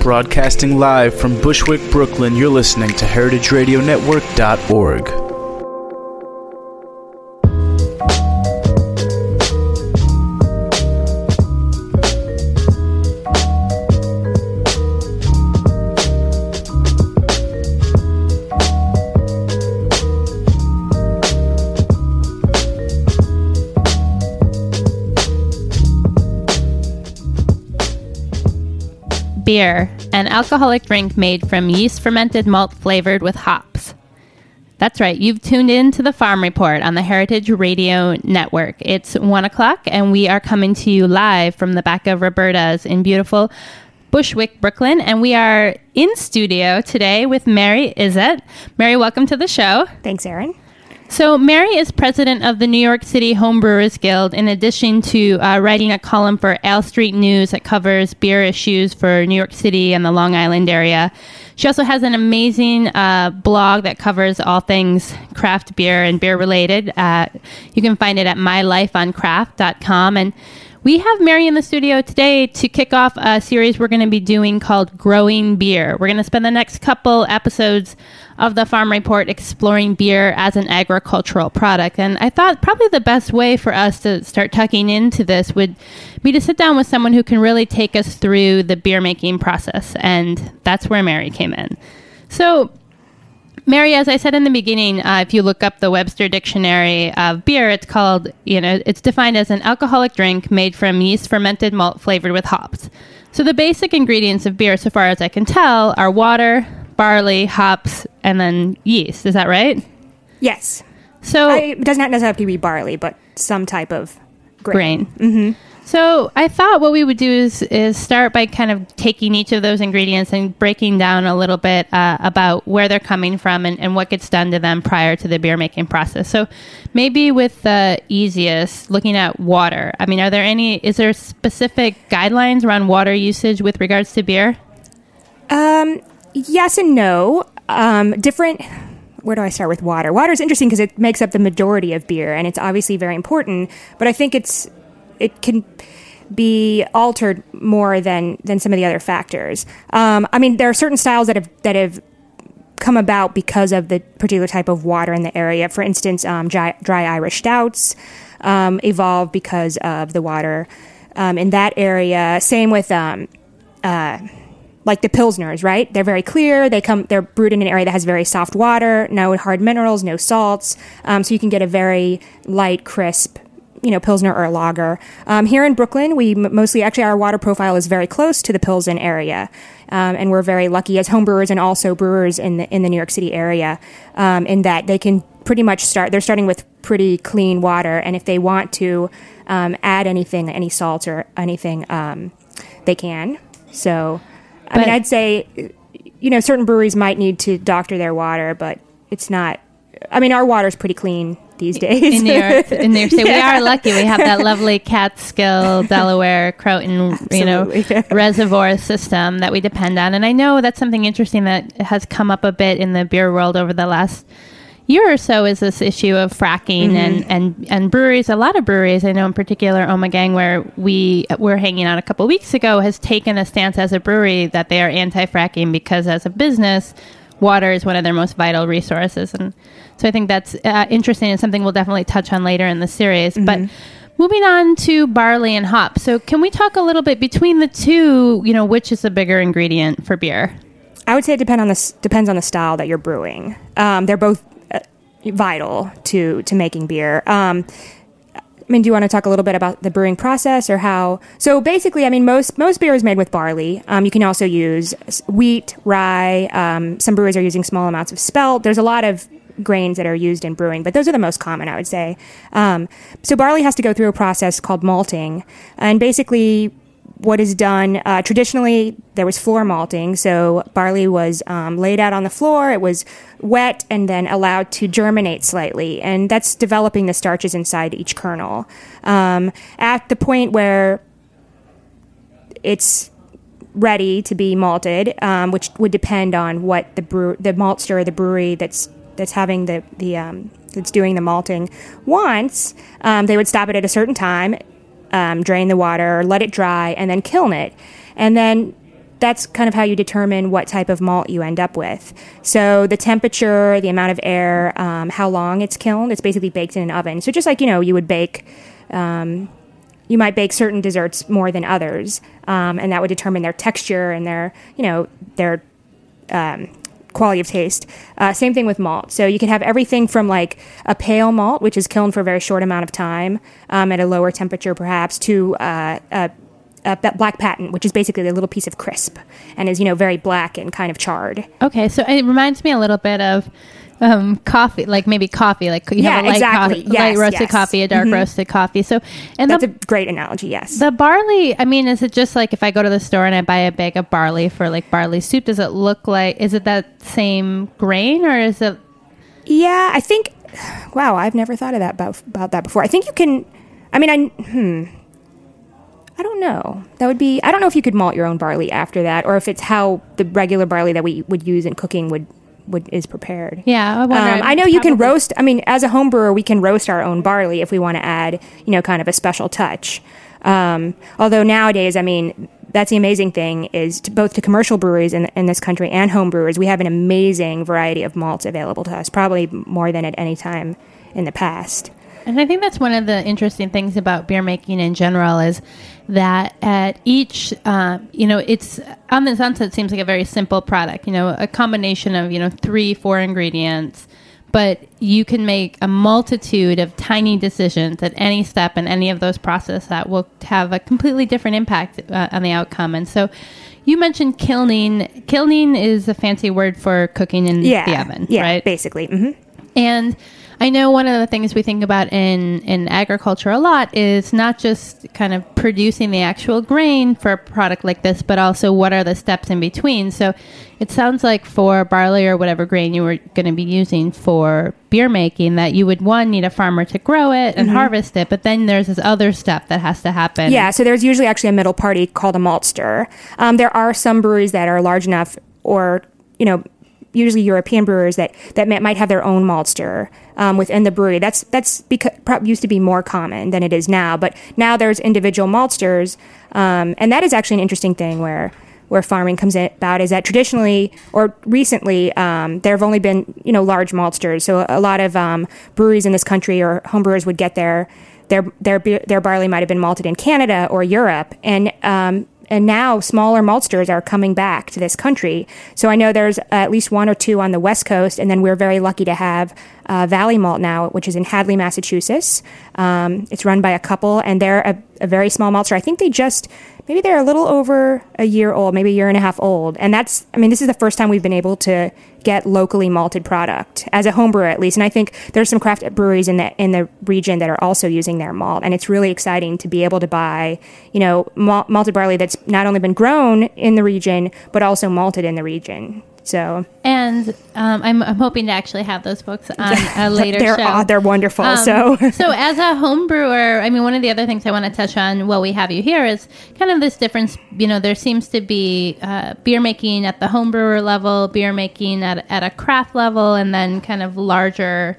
Broadcasting live from Bushwick, Brooklyn, you're listening to heritageradionetwork.org. Beer, an alcoholic drink made from yeast fermented malt flavored with hops. That's right, you've tuned in to the Farm Report on the Heritage Radio Network. It's one o'clock, and we are coming to you live from the back of Roberta's in beautiful Bushwick, Brooklyn. And we are in studio today with Mary Izett. Mary, welcome to the show. Thanks, Erin. So, Mary is president of the New York City Homebrewers Guild, in addition to uh, writing a column for Ale Street News that covers beer issues for New York City and the Long Island area. She also has an amazing uh, blog that covers all things craft beer and beer related. Uh, you can find it at mylifeoncraft.com. And we have Mary in the studio today to kick off a series we're going to be doing called Growing Beer. We're going to spend the next couple episodes of the Farm Report exploring beer as an agricultural product. And I thought probably the best way for us to start tucking into this would be to sit down with someone who can really take us through the beer making process. And that's where Mary came in. So, Mary, as I said in the beginning, uh, if you look up the Webster Dictionary of beer, it's called, you know, it's defined as an alcoholic drink made from yeast fermented malt flavored with hops. So the basic ingredients of beer, so far as I can tell, are water, barley, hops, and then yeast. Is that right? Yes. So I, it does not necessarily have to be barley, but some type of grain. grain. So I thought what we would do is is start by kind of taking each of those ingredients and breaking down a little bit uh, about where they're coming from and, and what gets done to them prior to the beer making process. So maybe with the easiest, looking at water. I mean, are there any? Is there specific guidelines around water usage with regards to beer? Um, yes and no. Um, different. Where do I start with water? Water is interesting because it makes up the majority of beer, and it's obviously very important. But I think it's it can be altered more than than some of the other factors. Um, I mean, there are certain styles that have that have come about because of the particular type of water in the area. For instance, um, dry, dry Irish stouts um, evolved because of the water um, in that area. Same with um, uh, like the pilsners, right? They're very clear. They come. They're brewed in an area that has very soft water, no hard minerals, no salts, um, so you can get a very light, crisp you know, Pilsner or a lager. Um, here in Brooklyn, we mostly, actually, our water profile is very close to the Pilsen area. Um, and we're very lucky as homebrewers and also brewers in the, in the New York City area, um, in that they can pretty much start, they're starting with pretty clean water. And if they want to um, add anything, any salts or anything, um, they can. So, I But- mean, I'd say, you know, certain breweries might need to doctor their water, but it's not, I mean, our water is pretty clean these days. in New York. In New York City, we are lucky. We have that lovely Catskill, Delaware, Croton, you know, Absolutely. reservoir system that we depend on. And I know that's something interesting that has come up a bit in the beer world over the last year or so is this issue of fracking Mm-hmm. and, and, and breweries. A lot of breweries, I know in particular Ommegang, where we were hanging out a couple weeks ago, has taken a stance as a brewery that they are anti-fracking because as a business, water is one of their most vital resources. And so I think that's uh, interesting and something we'll definitely touch on later in the series. Mm-hmm. But moving on to barley and hops. So can we talk a little bit between the two, you know, which is the bigger ingredient for beer? I would say it depend on the depends on the style that you're brewing. Um, they're both uh, vital to to making beer. Um, I mean, do you want to talk a little bit about the brewing process or how? So basically, I mean, most most beer is made with barley. Um, you can also use wheat, rye. Um, some brewers are using small amounts of spelt. There's a lot of grains that are used in brewing, but those are the most common, I would say. Um, so barley has to go through a process called malting, and basically what is done uh, traditionally there was floor malting so barley was um, laid out on the floor it was wet and then allowed to germinate slightly and that's developing the starches inside each kernel um, at the point where it's ready to be malted um, which would depend on what the brew the maltster or the brewery that's that's having the the um, that's doing the malting wants um, they would stop it at a certain time um, drain the water, let it dry, and then kiln it. And then that's kind of how you determine what type of malt you end up with. So the temperature, the amount of air, um, how long it's kilned, it's basically baked in an oven. So just like, you know, you would bake, um, you might bake certain desserts more than others, um, and that would determine their texture and their, you know, their um, quality of taste. Uh, same thing with malt. So you can have everything from like a pale malt, which is kilned for a very short amount of time um, at a lower temperature, perhaps, to uh, a, a black patent, which is basically a little piece of crisp and is you know very black and kind of charred. Okay, so it reminds me a little bit of um, coffee, like maybe coffee, like you Yeah, have a light, exactly. coffee, light roasted yes. coffee, a dark Mhm. roasted coffee. So, and That's the a great analogy. Yes. the barley, I mean, is it just like if I go to the store and I buy a bag of barley for like barley soup? Does it look like is it that same grain or is it? Yeah, I think. Wow, I've never thought of that about, about that before. I think you can. I mean, I hmm. I don't know. That would be. I don't know if you could malt your own barley after that, or if it's how the regular barley that we would use in cooking would would is prepared. Yeah, I wonder. Um, I know you can roast. I mean, as a home brewer, we can roast our own barley if we want to add, you know, kind of a special touch. Um, although nowadays, I mean, that's the amazing thing is to both to commercial breweries in, in this country and home brewers, we have an amazing variety of malts available to us, probably more than at any time in the past. And I think that's one of the interesting things about beer making in general is that at each, uh, you know, it's on the sunset seems like a very simple product. You know, a combination of you know three, four ingredients, but you can make a multitude of tiny decisions at any step in any of those processes that will have a completely different impact uh, on the outcome. And so, you mentioned kilning. Kilning is a fancy word for cooking in Yeah, the oven, yeah, right? basically. hmm And I know one of the things we think about in, in agriculture a lot is not just kind of producing the actual grain for a product like this, but also what are the steps in between. So it sounds like for barley or whatever grain you were going to be using for beer making, that you would one need a farmer to grow it and harvest it, but then there's this other step that has to happen. Yeah, so there's usually actually a middle party called a maltster. Um, there are some breweries that are large enough, or you know, usually European brewers that that might have their own maltster um, within the brewery. That's that's because used to be more common than it is now. But now there's individual maltsters, um, and that is actually an interesting thing where. Where farming comes about is that traditionally or recently um, there have only been you know large maltsters. So a lot of um, breweries in this country or homebrewers would get their their their their barley might have been malted in Canada or Europe, and um, and now smaller maltsters are coming back to this country. So I know there's at least one or two on the West Coast, and then we're very lucky to have uh, Valley Malt now, which is in Hadley, Massachusetts. Um, it's run by a couple, and they're a, a very small maltster. I think they just maybe they're a little over a year old, maybe a year and a half old, and that's I mean this is the first time we've been able to get locally malted product as a home brewer at least. And I think there's some craft breweries in the in the region that are also using their malt, and it's really exciting to be able to buy you know mal- malted barley that's not only been grown in the region but also malted in the region. So And um, I'm, I'm hoping to actually have those books on a later they're show. they're wonderful. Um, so so as a home brewer, I mean, one of the other things I want to touch on while we have you here is kind of this difference. You know, there seems to be uh, beer making at the home brewer level, beer making at, at a craft level, and then kind of larger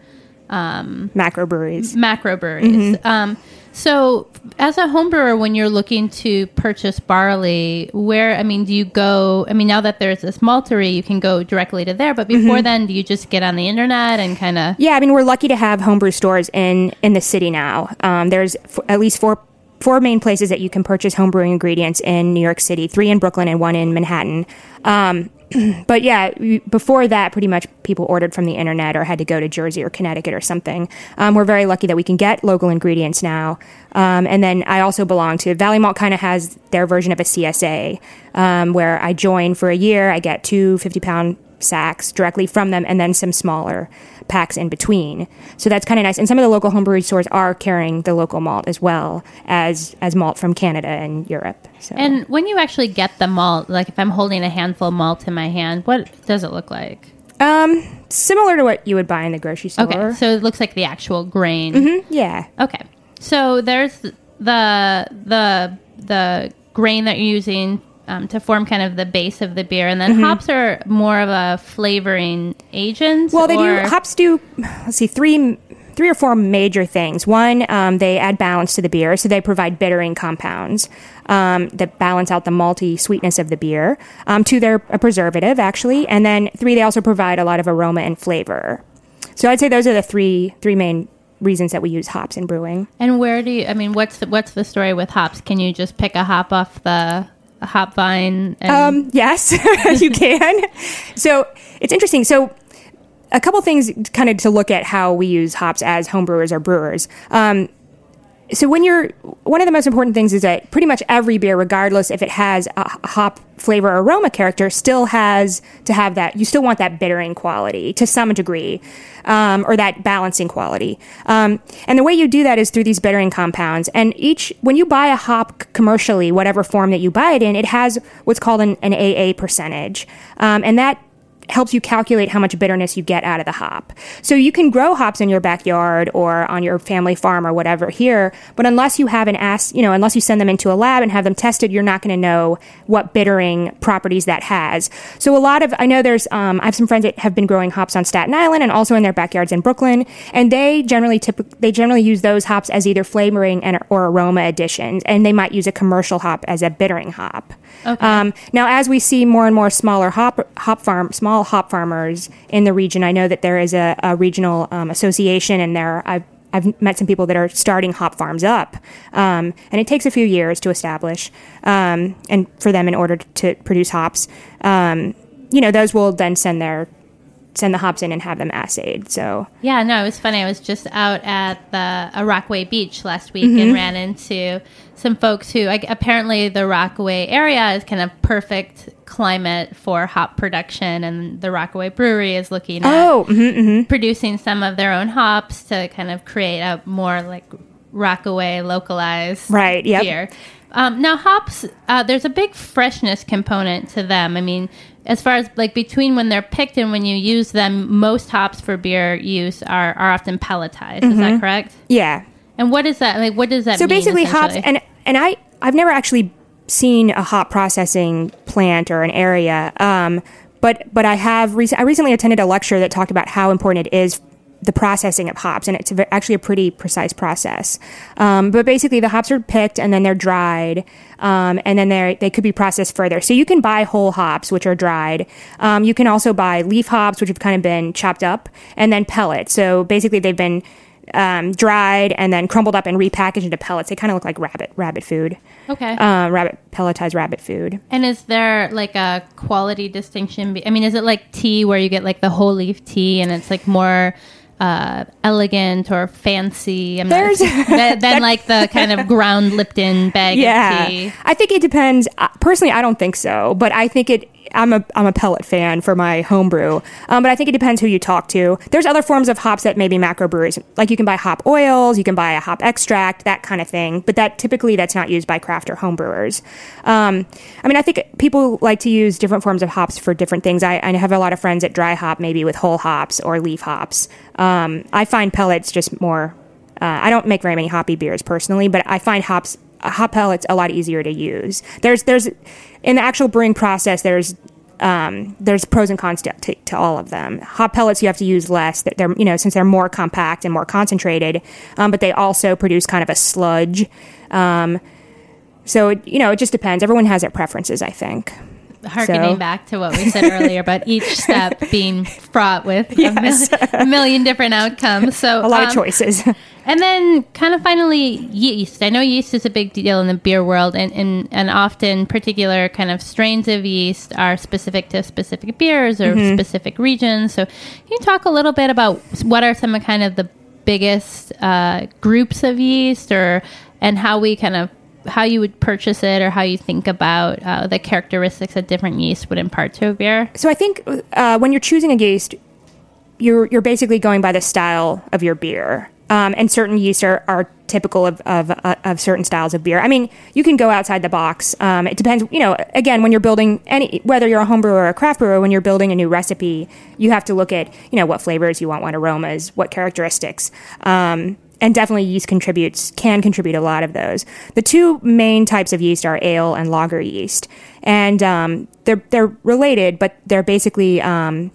macro breweries. macro breweries. Mm-hmm. Um, so, as a home brewer, when you're looking to purchase barley, where I mean, do you go? I mean, now that there's this maltery, you can go directly to there. But before Mm-hmm. then, do you just get on the internet and kind of? Yeah, I mean we're lucky to have homebrew stores in in the city now. Um, there's f- at least four four main places that you can purchase homebrewing ingredients in New York City, three in Brooklyn and one in Manhattan. Um, but yeah, before that, pretty much people ordered from the internet or had to go to Jersey or Connecticut or something. Um, we're very lucky that we can get local ingredients now. Um, and then I also belong to Valley Malt, kind of has their version of a CSA, um, where I join for a year. I get two 50 pound sacks directly from them and then some smaller packs in between. So that's kind of nice. And some of the local homebrew stores are carrying the local malt as well as as malt from Canada and Europe. So And when you actually get the malt, like if I'm holding a handful of malt in my hand, what does it look like? um similar to what you would buy in the grocery store. Okay, so it looks like the actual grain. Mm-hmm. Yeah. Okay. So there's the the the grain that you're using um, to form kind of the base of the beer, and then hops are more of a flavoring agent. Mm-hmm. Well, they or- do hops do let's see three three or four major things. One, um, they add balance to the beer, so they provide bittering compounds um, that balance out the malty sweetness of the beer. Um, two, they're a preservative actually, and then three, they also provide a lot of aroma and flavor. So I'd say those are the three three main reasons that we use hops in brewing. And where do you? I mean, what's the, what's the story with hops? Can you just pick a hop off the hop vine? And, Um, yes, you can. So it's interesting. So a couple things kind of to look at how we use hops as homebrewers or brewers. Um, so when you're one of the most important things is that pretty much every beer regardless if it has a hop flavor or aroma character still has to have that you still want that bittering quality to some degree um, or that balancing quality. Um, and the way you do that is through these bittering compounds. And each when you buy a hop commercially whatever form that you buy it in it has what's called an, an aa percentage. Um, and that helps you calculate how much bitterness you get out of the hop. So you can grow hops in your backyard or on your family farm or whatever here, but unless you have an ass, you know, unless you send them into a lab and have them tested, you're not going to know what bittering properties that has. So a lot of, I know there's, um, I have some friends that have been growing hops on Staten Island and also in their backyards in Brooklyn, and they generally typ- they generally use those hops as either flavoring and or aroma additions, and they might use a commercial hop as a bittering hop. Um, now, as we see more and more smaller hop hop farm small hop farmers in the region, I know that there is a, a regional um, association, and there I've I've met some people that are starting hop farms up, um, and it takes a few years to establish, um, and for them in order to produce hops, um, you know, those will then send their send the hops in and have them assayed. So Yeah, no, it was funny. I was just out at the uh, Rockaway Beach last week Mm-hmm. and ran into some folks who like, apparently the Rockaway area is kind of perfect climate for hop production, and the Rockaway Brewery is looking at oh, mhm. producing some of their own hops to kind of create a more like Rockaway localized Right, yep. beer. Um, now hops, uh, there's a big freshness component to them. I mean, as far as like between when they're picked and when you use them, most hops for beer use are, are often pelletized. Is that correct? yeah, And what is that like? What does that Mm-hmm. so mean? basically hops and and i i've never actually seen a hop processing plant or an area um, but but i have rec- i recently attended a lecture that talked about how important it is the processing of hops and it's actually a pretty precise process um, but basically the hops are picked and then they're dried um, and then they they could be processed further so you can buy whole hops which are dried um, you can also buy leaf hops which have kind of been chopped up and then pellets so basically they've been um, dried and then crumbled up and repackaged into pellets. They kind of look like rabbit rabbit food, okay. uh, rabbit pelletized rabbit food. and is there like a quality distinction? be- I mean, is it like tea where you get like the whole leaf tea and it's like more uh, elegant or fancy? I'm There's- than, than like the kind of ground Lipton bag of Yeah, tea. I think it depends. Personally, I don't think so, but I think it. I'm a I'm a pellet fan for my homebrew, um, but I think it depends who you talk to. There's other forms of hops that maybe macrobreweries like you can buy hop oils, you can buy a hop extract, that kind of thing. But that typically that's not used by craft or homebrewers. Um, I mean, I think people like to use different forms of hops for different things. I, I have a lot of friends that dry hop maybe with whole hops or leaf hops. Um, I find pellets just more. Uh, I don't make very many hoppy beers personally, but I find hops hop pellets a lot easier to use. There's there's in the actual brewing process there's um, there's pros and cons to, to, to, all of them. Hop pellets you have to use less. They're you know since they're more compact and more concentrated, um, but they also produce kind of a sludge. Um, so it, you know it just depends. Everyone has their preferences, I think harkening so. back to what we said earlier about each step being fraught with yes. a, mil- a, million different outcomes. So a lot um, of choices. and then, kind of finally, yeast. I know yeast is a big deal in the beer world, and, and, and often particular kind of strains of yeast are specific to specific beers or mm-hmm. specific regions. So, can you talk a little bit about what are some of kind of the biggest uh, groups of yeast, or and how we kind of how you would purchase it or how you think about uh, the characteristics that different yeast would impart to a beer? So I think uh, when you're choosing a yeast, you're you're basically going by the style of your beer. Um, and certain yeasts are, are typical of, of, uh, of, certain styles of beer. I mean, you can go outside the box. Um, it depends, you know, again, when you're building any, whether you're a home brewer or a craft brewer, when you're building a new recipe, you have to look at, you know, what flavors you want, what aromas, what characteristics. Um, and definitely yeast contributes can contribute a lot of those. The two main types of yeast are ale and lager yeast, and um, they're they're related, but they're basically um,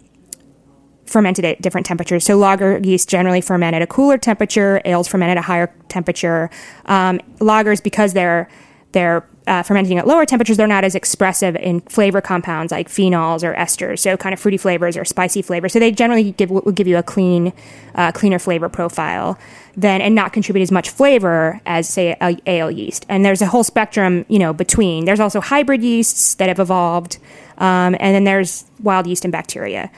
fermented at different temperatures. So lager yeast generally ferment at a cooler temperature, ales ferment at a higher temperature. Um, lagers because they're they're uh, fermenting at lower temperatures, they're not as expressive in flavor compounds like phenols or esters, so kind of fruity flavors or spicy flavors. So they generally give will give you a clean, uh, cleaner flavor profile than and not contribute as much flavor as say a, ale yeast. And there's a whole spectrum, you know, between. There's also hybrid yeasts that have evolved, um, and then there's wild yeast and bacteria,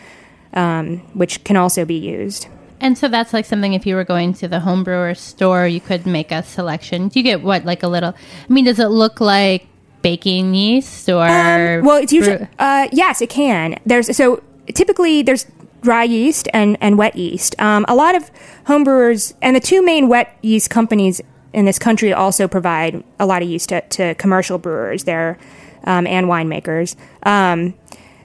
um, which can also be used. And so that's like something if you were going to the homebrewer store, you could make a selection. Do you get what, like a little? I mean, does it look like baking yeast or? Um, well, it's usually uh, yes, it can. There's so typically there's dry yeast and, and wet yeast. Um, a lot of homebrewers and the two main wet yeast companies in this country also provide a lot of yeast to, to commercial brewers there um, and winemakers. Um,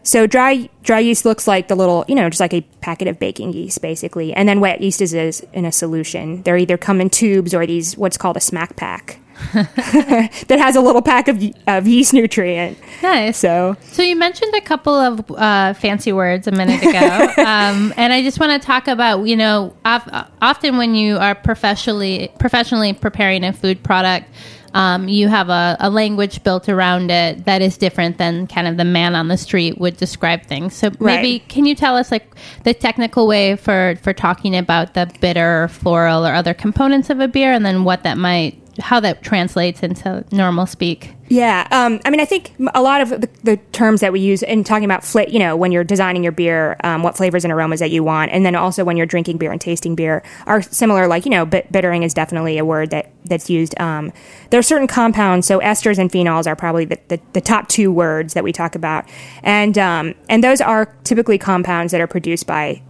so dry dry yeast looks like the little, you know, just like a packet of baking yeast, basically. And then wet yeast is, is in a solution. They're either come in tubes or these what's called a smack pack. that has a little pack of, of yeast nutrient. Nice. So, so you mentioned a couple of uh, fancy words a minute ago, um, and I just want to talk about you know often when you are professionally professionally preparing a food product um, you have a, a, language built around it that is different than kind of the man on the street would describe things. So maybe right. can you tell us like the technical way for for talking about the bitter, floral, or other components of a beer, and then what that might how that translates into normal speak. Yeah, um, I mean, I think a lot of the, the, terms that we use in talking about, fla- you know, when you're designing your beer, um, what flavors and aromas that you want, and then also when you're drinking beer and tasting beer, are similar. Like, you know, bit- bittering is definitely a word that that's used. Um, there are certain compounds, so esters and phenols are probably the, the, the top two words that we talk about, and um, and those are typically compounds that are produced by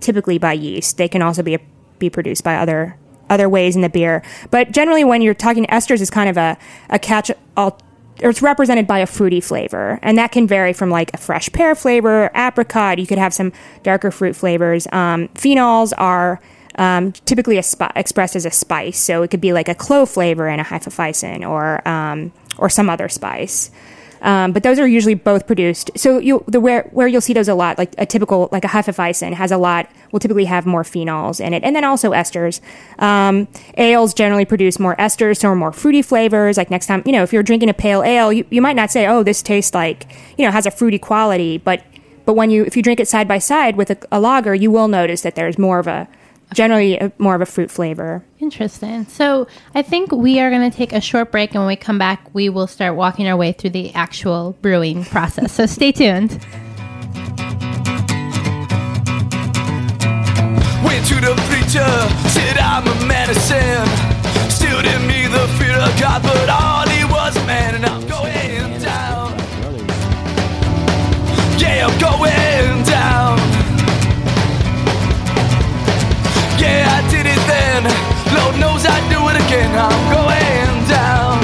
typically by yeast. They can also be be produced by other other ways in the beer. But generally, when you're talking esters, is kind of a, a catch all. Or it's represented by a fruity flavor, and that can vary from like a fresh pear flavor, apricot. You could have some darker fruit flavors. Um, phenols are um, typically sp- expressed as a spice, so it could be like a clove flavor in a hefeweizen or um, or some other spice. Um, but those are usually both produced. So you the where where you'll see those a lot, like a typical like a Hefeweizen has a lot will typically have more phenols in it, and then also esters. Um, ales generally produce more esters, so more fruity flavors. Like next time, you know, if you're drinking a pale ale, you, you might not say, oh, this tastes like you know has a fruity quality, but but when you if you drink it side by side with a, a lager, you will notice that there's more of a generally a, more of a fruit flavor. Interesting. So I think we are going to take a short break, and when we come back, we will start walking our way through the actual brewing process. So stay tuned. Went to the preacher, said I'm a man of sin. Still didn't mean the fear of God, but all he was a man, and I'm going down. thinking I'm going down.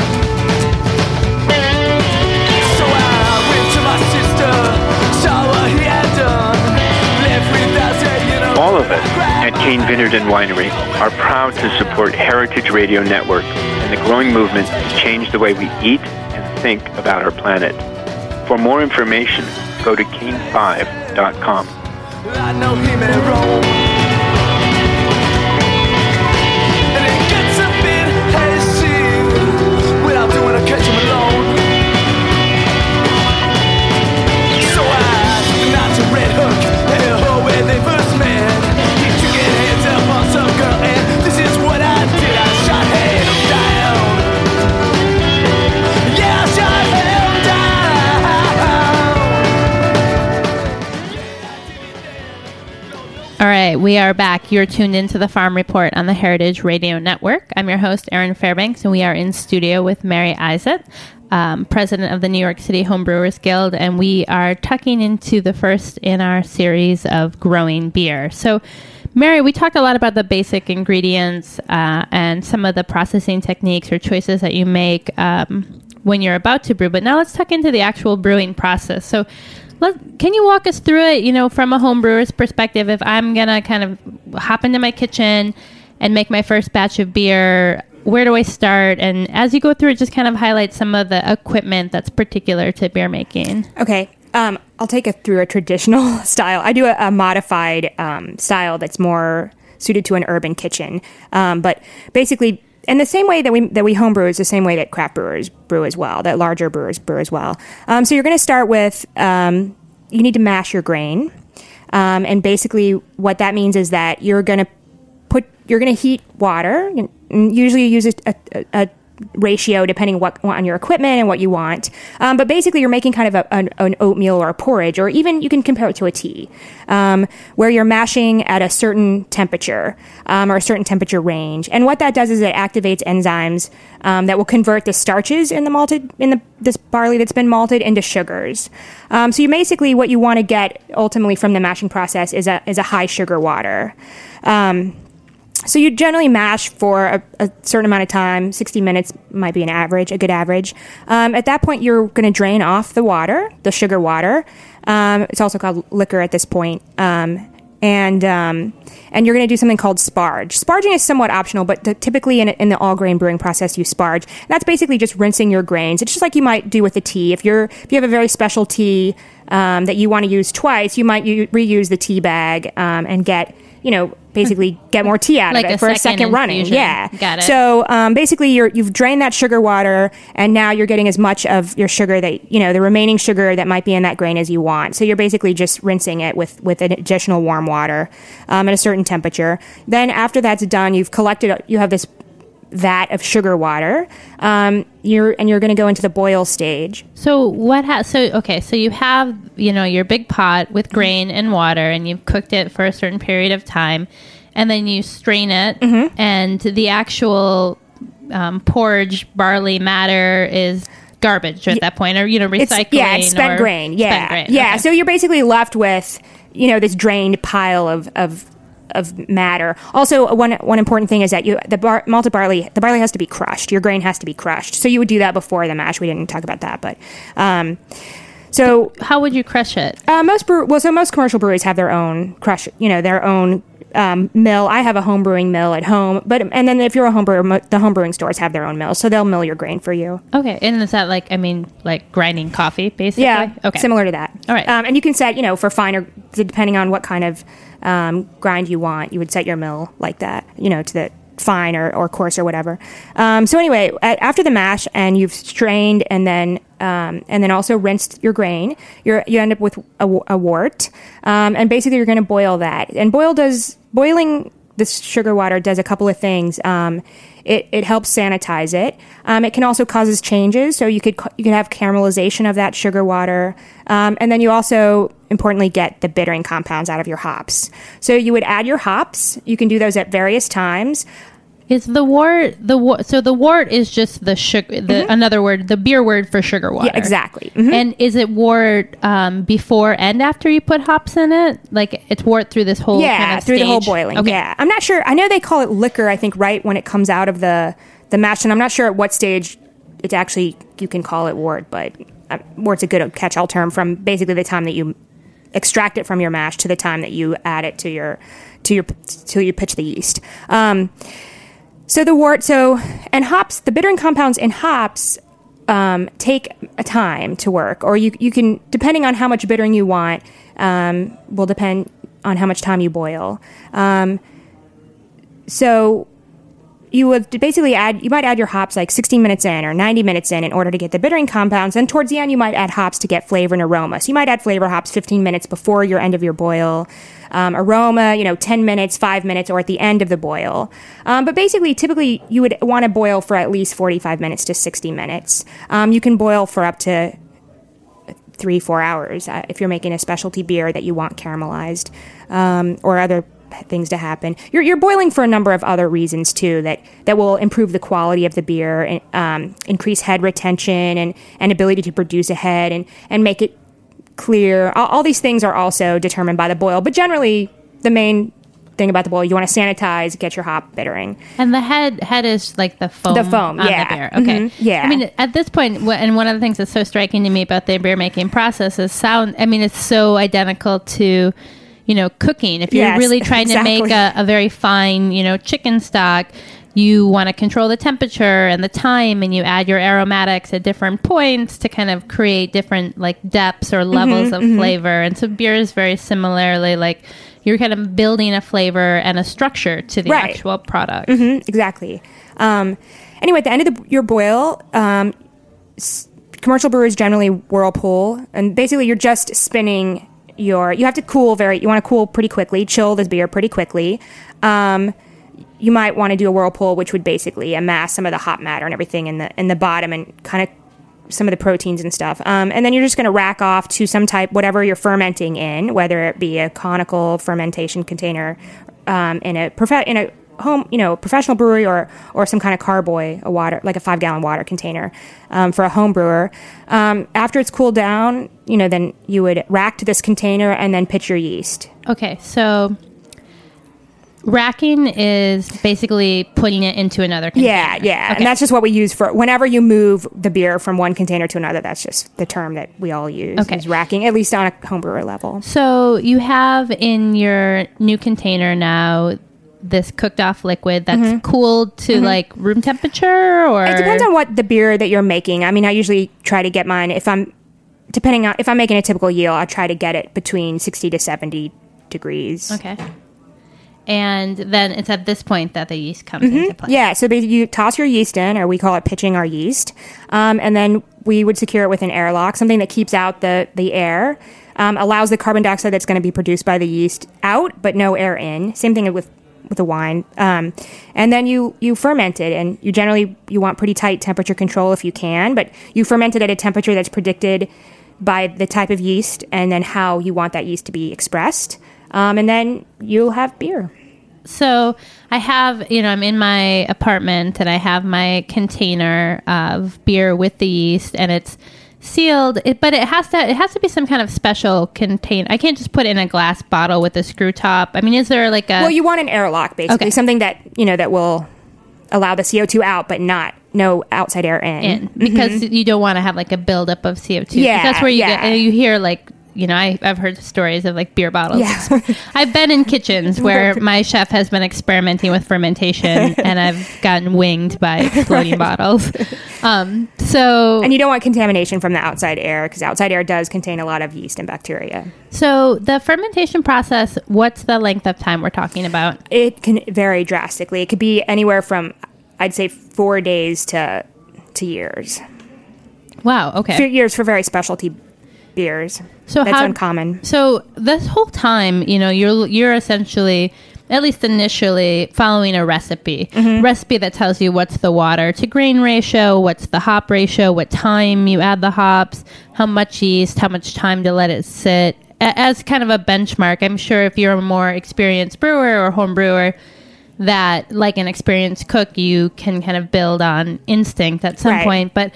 So I went to my sister, saw what he had done. All of us at Cain Vineyard and Winery are proud to support Heritage Radio Network and the growing movement to change the way we eat and think about our planet. For more information, go to cainfive.com. All right, we are back. You're tuned into the Farm Report on the Heritage Radio Network. I'm your host, Erin Fairbanks, and we are in studio with Mary Izett, um, president of the New York City Homebrewers Guild, and we are tucking into the first in our series of growing beer. So, Mary, we talked a lot about the basic ingredients uh, and some of the processing techniques or choices that you make um, when you're about to brew, but now let's tuck into the actual brewing process. So, let, can you walk us through it, you know, from a home brewer's perspective? If I'm going to kind of hop into my kitchen and make my first batch of beer, where do I start? And as you go through it, just kind of highlight some of the equipment that's particular to beer making. Okay. Um, I'll take it through a traditional style. I do a, a modified um, style that's more suited to an urban kitchen. Um, but basically, in the same way that we that we homebrew is the same way that craft brewers brew as well. That larger brewers brew as well. Um, so you're going to start with um, you need to mash your grain, um, and basically what that means is that you're going to put you're going to heat water. Usually, you use a, a, a ratio depending what on your equipment and what you want. Um, but basically, you're making kind of a, an, an, oatmeal or a porridge, or even you can compare it to a tea, um, where you're mashing at a certain temperature um, or a certain temperature range. And what that does is it activates enzymes um, that will convert the starches in the malted in the this barley that's been malted into sugars. Um, so you basically what you want to get ultimately from the mashing process is a is a high sugar water. Um, so you generally mash for a, a, certain amount of time. Sixty minutes might be an average, a good average. Um, at that point, you're going to drain off the water, the sugar water. Um, it's also called liquor at this point. Um, and um, and you're going to do something called sparge. Sparging is somewhat optional, but the, typically in, in, the all grain brewing process, you sparge. And that's basically just rinsing your grains. It's just like you might do with a tea. If you're if you have a very special tea um, that you want to use twice, you might u- reuse the tea bag um, and get you know, basically get more tea out like of it a for a second second running. Yeah, Got it. So um, basically, you're, you've drained that sugar water, and now you're getting as much of your sugar that you know the remaining sugar that might be in that grain as you want. So you're basically just rinsing it with with an additional warm water um, at a certain temperature. Then after that's done, you've collected. You have this vat of sugar water. Um, you're and you're going to go into the boil stage. So what? Ha- so okay, so you have you know your big pot with grain and water, and you've cooked it for a certain period of time, and then you strain it, and the actual um, porridge barley matter is garbage at that point, or you know It's, recycling. yeah, it's spent or grain. Yeah, spent grain. yeah. Okay. So you're basically left with you know this drained pile of of of matter. Also, one one important thing is that you the bar, malted barley the barley has to be crushed. Your grain has to be crushed. So you would do that before the mash. We didn't talk about that, but. Um, so how would you crush it? uh, most brew- well, so most commercial breweries have their own crush, you know, their own um, mill. I have a home brewing mill at home, but and then if you're a homebrewer, the home brewing stores have their own mills, so they'll mill your grain for you. Okay, and is that like I mean like grinding coffee basically? Yeah, Okay. similar to that. All right. um, and you can set, you know, for finer, depending on what kind of um, grind you want, you would set your mill like that, you know, to the fine or, or coarse or whatever. Um, so anyway, a- after the mash and you've strained and then um, and then also rinsed your grain, you're you end up with a, a wort, um, and basically you're going to boil that. And boil does boiling this sugar water does a couple of things. It, it helps sanitize it. Um, it can also causes changes, so you could you could have caramelization of that sugar water, um, and then you also importantly get the bittering compounds out of your hops. So you would add your hops. You can do those at various times. Is the wort the wort? So the wort is just the sugar. The another word, the beer word for sugar water. Mm-hmm. Yeah, exactly. Mhm. And is it wort um, before and after you put hops in it? Like it's wort through this whole yeah, kind of through the whole boiling. Okay. Yeah, I'm not sure. I know they call it liquor. I think right when it comes out of the the mash, and I'm not sure at what stage it's actually you can call it wort, but uh, wort's a good catch-all term from basically the time that you extract it from your mash to the time that you add it to your to your till you pitch the yeast. Um, so the wort so and hops the bittering compounds in hops um, take a time to work, or you you can depending on how much bittering you want um, will depend on how much time you boil. Um, so you would basically add you might add your hops like 16 minutes in or 90 minutes in in order to get the bittering compounds and towards the end you might add hops to get flavor and aroma so you might add flavor hops 15 minutes before your end of your boil um, aroma you know 10 minutes 5 minutes or at the end of the boil. Um, but basically typically you would want to boil for at least 45 minutes to 60 minutes. Um, you can boil for up to three four hours uh, if you're making a specialty beer that you want caramelized um, or other things to happen. You're, you're boiling for a number of other reasons too that, that will improve the quality of the beer and um, increase head retention and, and ability to produce a head and, and make it clear all, all these things are also determined by the boil but generally the main thing about the boil you want to sanitize get your hop bittering And the head head is like the foam. The foam, on yeah. the beer. Okay. Mhm, yeah. I mean, at this and one of the things that's so striking to me about the beer making process is sound. I mean, it's so identical to, you know, cooking. If you're Yes, really trying to make a, a very fine, you know, chicken stock. You want to control the temperature and the time, and you add your aromatics at different points to kind of create different like depths or levels of flavor. And so beer is very similarly like you're kind of building a flavor and a structure to the Right. actual product. Mhm, exactly. Um, anyway, at the end of the, your boil, um, s- commercial brewers generally whirlpool, and basically you're just spinning your. You have to cool very. You want to cool pretty quickly, chill the beer pretty quickly. Um, you might want to do a whirlpool, which would basically amass some of the hot matter and everything in the in the bottom and kind of some of the proteins and stuff. Um, and then you're just going to rack off to some type, whatever you're fermenting in, whether it be a conical fermentation container um, in a in a home, you know, professional brewery or or some kind of carboy, a water like a five gallon water container um, for a home brewer. Um, after it's cooled down, you know, then you would rack to this container and then pitch your yeast. Okay, so racking is basically putting it into another container. Yeah, yeah, Okay. and that's just what we use for whenever you move the beer from one container to another. That's just the term that we all use. Okay. is racking, at least on a homebrewer level. so you have in your new container now this cooked off liquid that's cooled to like room temperature or Mm-hmm. It depends on what the beer that you're making. I mean, I usually try to get mine if I'm depending on if I'm making a typical yield, I try to get it between 60 to 70 degrees. Okay. And then it's at this point that the yeast comes into play. Mm-hmm. Yeah, so basically you toss your yeast in, or we call it pitching our yeast, um, and then we would secure it with an airlock, something that keeps out the the air, um, allows the carbon dioxide that's going to be produced by the yeast out, but no air in. Same thing with with the wine, um, and then you you ferment it, and you generally you want pretty tight temperature control if you can, but you ferment it at a temperature that's predicted by the type of yeast and then how you want that yeast to be expressed, um, and then you'll have beer. So I have, you know, I'm in my apartment and I have my container of beer with the yeast and it's sealed, it, but it has to it has to be some kind of special contain. I can't just put it in a glass bottle with a screw top. I mean, is there like a Well, you want an airlock, basically, Okay. something that you know that will allow the CO two out, but not no outside air in. in because you don't want to have like a buildup of CO2. 'Cause Mm-hmm. Yeah, that's where you yeah. get you hear like you know I, I've heard stories of like beer bottles. Yeah. I've been in kitchens where my chef has been experimenting with fermentation and I've gotten winged by exploding bottles. Um, so And you don't want contamination from the outside air because outside air does contain a lot of yeast and bacteria. so the fermentation process. What's the length of time we're talking about? It can vary drastically. It could be anywhere from, I'd say, four days to to years. Wow. Okay. Years for very specialty beers. So that's how- uncommon. So this whole time, you know, you're you're essentially, at least initially, following a recipe. Mm-hmm. Recipe that tells you what's the water to grain ratio, what's the hop ratio, what time you add the hops, how much yeast, how much time to let it sit. A- As kind of a benchmark, I'm sure if you're a more experienced brewer or home brewer, that like an experienced cook, you can kind of build on instinct at some Right. point. But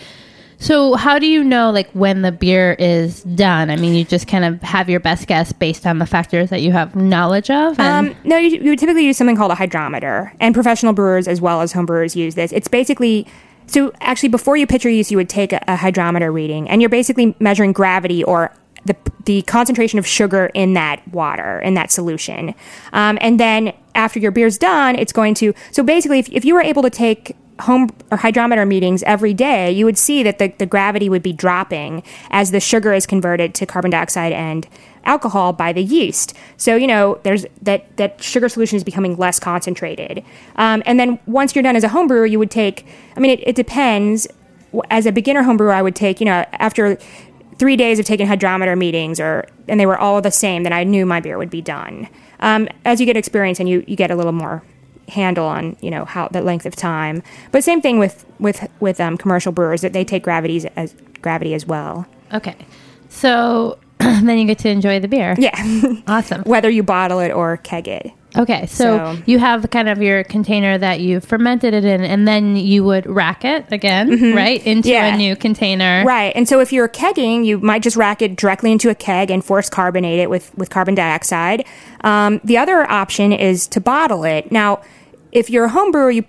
so, how do you know like when the beer is done? I mean, you just kind of have your best guess based on the factors that you have knowledge of. Um, no, you, you would typically use something called a hydrometer, and professional brewers as well as home brewers use this. It's basically so actually before you pitch your yeast, you would take a, a hydrometer reading, and you're basically measuring gravity or the the concentration of sugar in that water in that solution, um, and then after your beer's done, it's going to. So basically, if, if you were able to take home or hydrometer meetings every day, you would see that the, the gravity would be dropping as the sugar is converted to carbon dioxide and alcohol by the yeast. So you know there's that that sugar solution is becoming less concentrated. Um, and then once you're done as a home brewer, you would take. I mean, it, it depends. As a beginner home brewer, I would take you know after three days of taking hydrometer meetings, or and they were all the same, then I knew my beer would be done. Um, as you get experience and you, you get a little more handle on you know how the length of time, but same thing with with with um, commercial brewers that they take gravities as gravity as well. Okay. So then you get to enjoy the beer. Yeah, Awesome. whether you bottle it or keg it. Okay, so, So- you have kind of your container that you fermented it in, and then you would rack it again, right, into Yeah. a new container. Right. And so if you're kegging, you might just rack it directly into a keg and force carbonate it with, with carbon dioxide. Um, the other option is to bottle it. Now, if you're a home brewer, you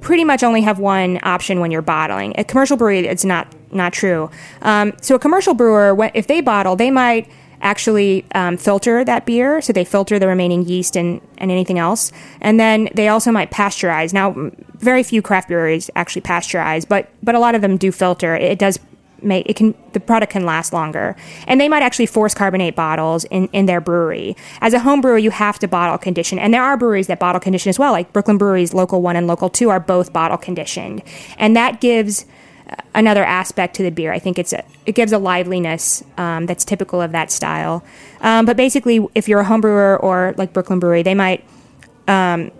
pretty much only have one option when you're bottling. A commercial brewery, it's not not true. Um, so a commercial brewer, if they bottle, they might actually um, filter that beer. So they filter the remaining yeast and, and anything else. And then they also might pasteurize. Now, very few craft breweries actually pasteurize, but but a lot of them do filter. It does make it can the product can last longer. And they might actually force carbonate bottles in, in their brewery. As a home brewer, you have to bottle condition. And there are breweries that bottle condition as well, like Brooklyn Breweries, Local 1 and Local 2 are both bottle conditioned. And that gives another aspect to the beer. I think it's a, it gives a liveliness um, that's typical of that style. Um, but basically, if you're a home brewer or like Brooklyn Brewery, they might um,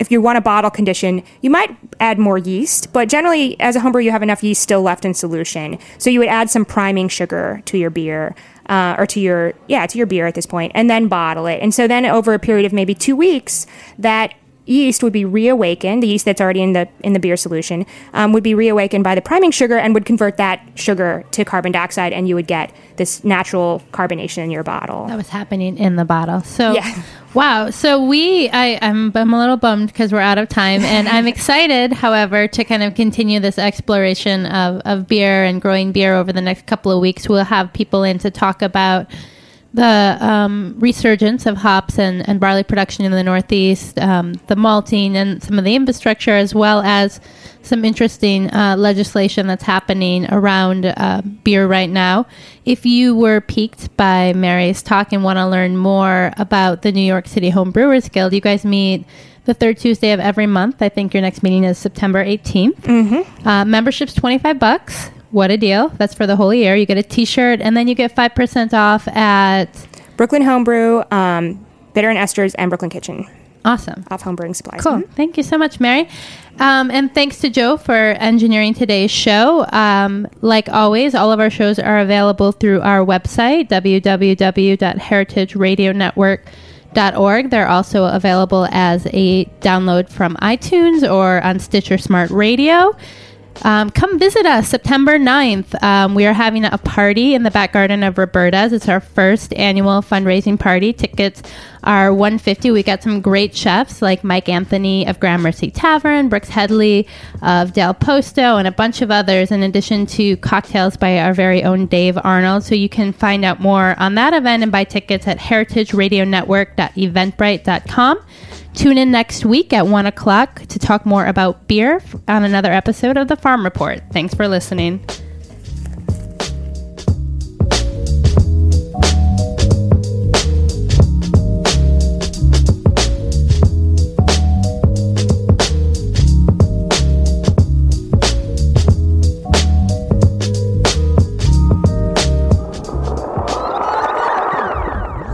if you want a bottle condition, you might add more yeast, but generally, as a homebrewer, you have enough yeast still left in solution. So you would add some priming sugar to your beer, uh, or to your yeah to your beer at this point, and then bottle it. And so then over a period of maybe two weeks, that yeast would be reawakened. The yeast that's already in the in the beer solution um, would be reawakened by the priming sugar and would convert that sugar to carbon dioxide, and you would get this natural carbonation in your bottle. That was happening in the bottle. So, Yeah. wow. So we, I, I'm, I'm a little bummed because we're out of time, and I'm excited, however, to kind of continue this exploration of, of beer and growing beer over the next couple of weeks. We'll have people in to talk about the um, resurgence of hops and, and barley production in the Northeast, um, the malting, and some of the infrastructure, as well as some interesting uh, legislation that's happening around uh, beer right now. If you were piqued by Mary's talk and want to learn more about the New York City Home Brewers Guild, you guys meet the third Tuesday of every month. I think your next meeting is September 18th. Mm-hmm. Uh, membership's 25 bucks. What a deal. That's for the whole year. You get a t shirt and then you get 5% off at. Brooklyn Homebrew, um, Bitter and Esters, and Brooklyn Kitchen Awesome. off homebrewing supplies. Cool. Mhm. Thank you so much, Mary. Um, and thanks to Joe for engineering today's show. Um, like always, all of our shows are available through our website, www.heritageradionetwork.org. They're also available as a download from iTunes or on Stitcher Smart Radio. Um, come visit us September 9th. Um, we are having a party in the back garden of Roberta's. It's our first annual fundraising party. Tickets are 150. We got some great chefs like Mike Anthony of Gramercy Tavern, Brooks Headley of Del Posto, and a bunch of others, in addition to cocktails by our very own Dave Arnold. So you can find out more on that event and buy tickets at heritageradionetwork.eventbrite.com. Tune in next week at 1 o'clock to talk more about beer on another episode of the Farm Report. Thanks for listening.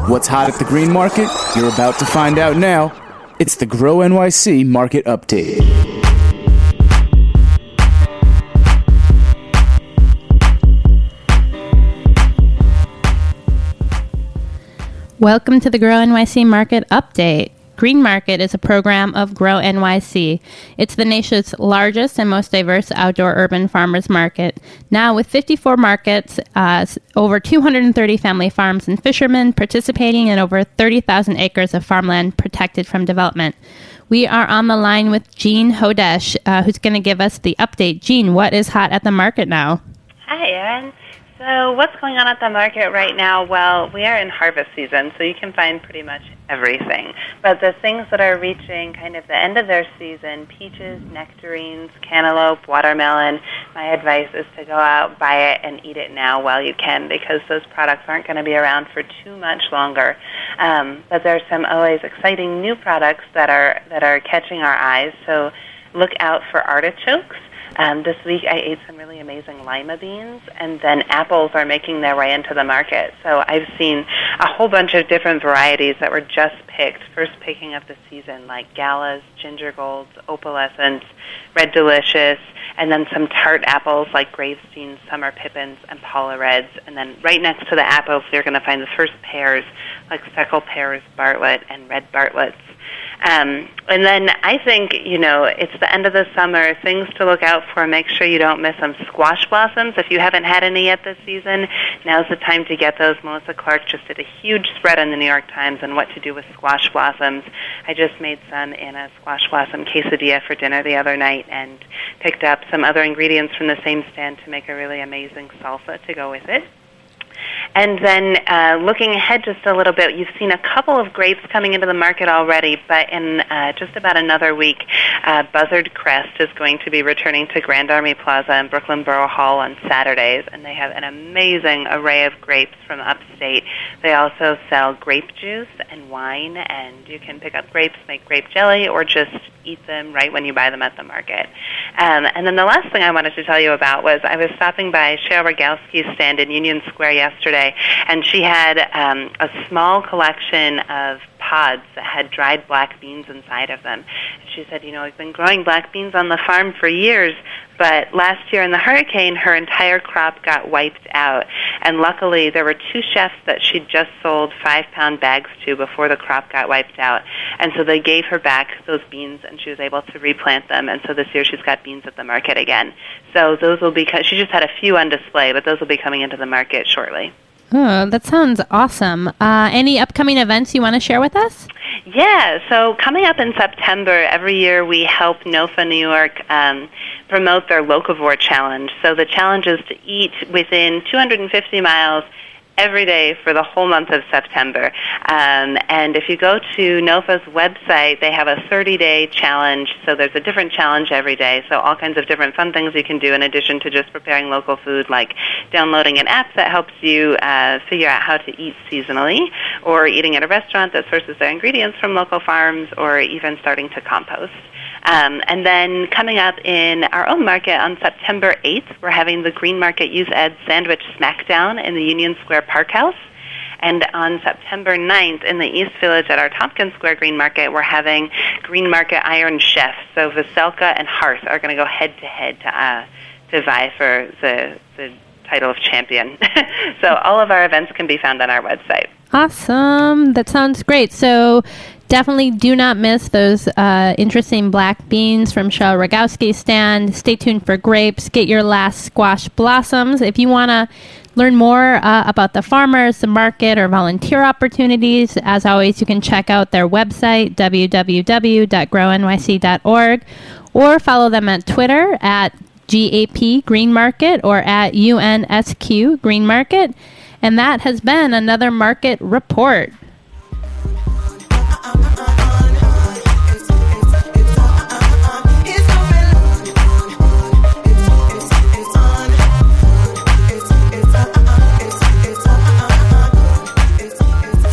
What's hot at the green market? You're about to find out now. It's the Grow NYC Market Update. Welcome to the Grow NYC Market Update. Green Market is a program of Grow NYC. It's the nation's largest and most diverse outdoor urban farmers market. Now, with 54 markets, uh, over 230 family farms and fishermen participating, and over 30,000 acres of farmland protected from development. We are on the line with Jeanne Hodesh, uh, who's going to give us the update. Jeanne, what is hot at the market now? Hi, Erin. So what's going on at the market right now? Well, we are in harvest season, so you can find pretty much everything. But the things that are reaching kind of the end of their season peaches, nectarines, cantaloupe, watermelon my advice is to go out, buy it, and eat it now while you can because those products aren't going to be around for too much longer. Um, but there's some always exciting new products that are, that are catching our eyes. So, look out for artichokes. Um, this week I ate some really amazing lima beans, and then apples are making their way into the market. So I've seen a whole bunch of different varieties that were just picked, first picking of the season, like galas, ginger golds, opalescence, red delicious, and then some tart apples like Gravenstein, summer pippins, and Paula Reds. And then right next to the apples, you're going to find the first pears like Seckel pears, Bartlett, and red Bartletts. Um, and then I think, you know, it's the end of the summer, things to look out for. Make sure you don't miss some squash blossoms. If you haven't had any yet this season, now's the time to get those. Melissa Clark just did a huge spread in the New York Times on what to do with squash blossoms. I just made some in a squash blossom quesadilla for dinner the other night and picked up some other ingredients from the same stand to make a really amazing salsa to go with it. And then uh, looking ahead just a little bit, you've seen a couple of grapes coming into the market already, but in uh, just about another week, uh, Buzzard Crest is going to be returning to Grand Army Plaza and Brooklyn Borough Hall on Saturdays, and they have an amazing array of grapes from upstate. They also sell grape juice and wine, and you can pick up grapes, make grape jelly, or just eat them right when you buy them at the market. Um, and then the last thing I wanted to tell you about was I was stopping by Cheryl Rogowski's stand in Union Square yesterday, and she had um, a small collection of pods that had dried black beans inside of them. She said, you know, I've been growing black beans on the farm for years, but last year in the hurricane, her entire crop got wiped out. And luckily, there were two chefs that she'd just sold five pound bags to before the crop got wiped out. And so they gave her back those beans, and she was able to replant them. And so this year, she's got beans at the market again. So those will be, she just had a few on display, but those will be coming into the market shortly. Oh, that sounds awesome. Uh, any upcoming events you want to share with us? Yeah, so coming up in September, every year we help NOFA New York um, promote their Locavore Challenge. So the challenge is to eat within 250 miles every day for the whole month of September. Um, and if you go to NOFA's website, they have a 30-day challenge. So there's a different challenge every day. So all kinds of different fun things you can do in addition to just preparing local food, like downloading an app that helps you uh, figure out how to eat seasonally, or eating at a restaurant that sources their ingredients from local farms, or even starting to compost. Um, and then coming up in our own market on September 8th, we're having the Green Market Youth Ed Sandwich Smackdown in the Union Square Park House. And on September 9th in the East Village at our Tompkins Square Green Market, we're having Green Market Iron Chef. So Veselka and Hearth are going to go head to head to uh, to vie for the the title of champion. so all of our events can be found on our website. Awesome. That sounds great. So definitely do not miss those uh, interesting black beans from Cheryl Rogowski's stand. Stay tuned for grapes. Get your last squash blossoms. If you want to learn more uh, about the farmers, the market, or volunteer opportunities, as always, you can check out their website, www.grownyc.org, or follow them at Twitter at GAP Green Market or at UNSQ Green Market. And that has been another market report.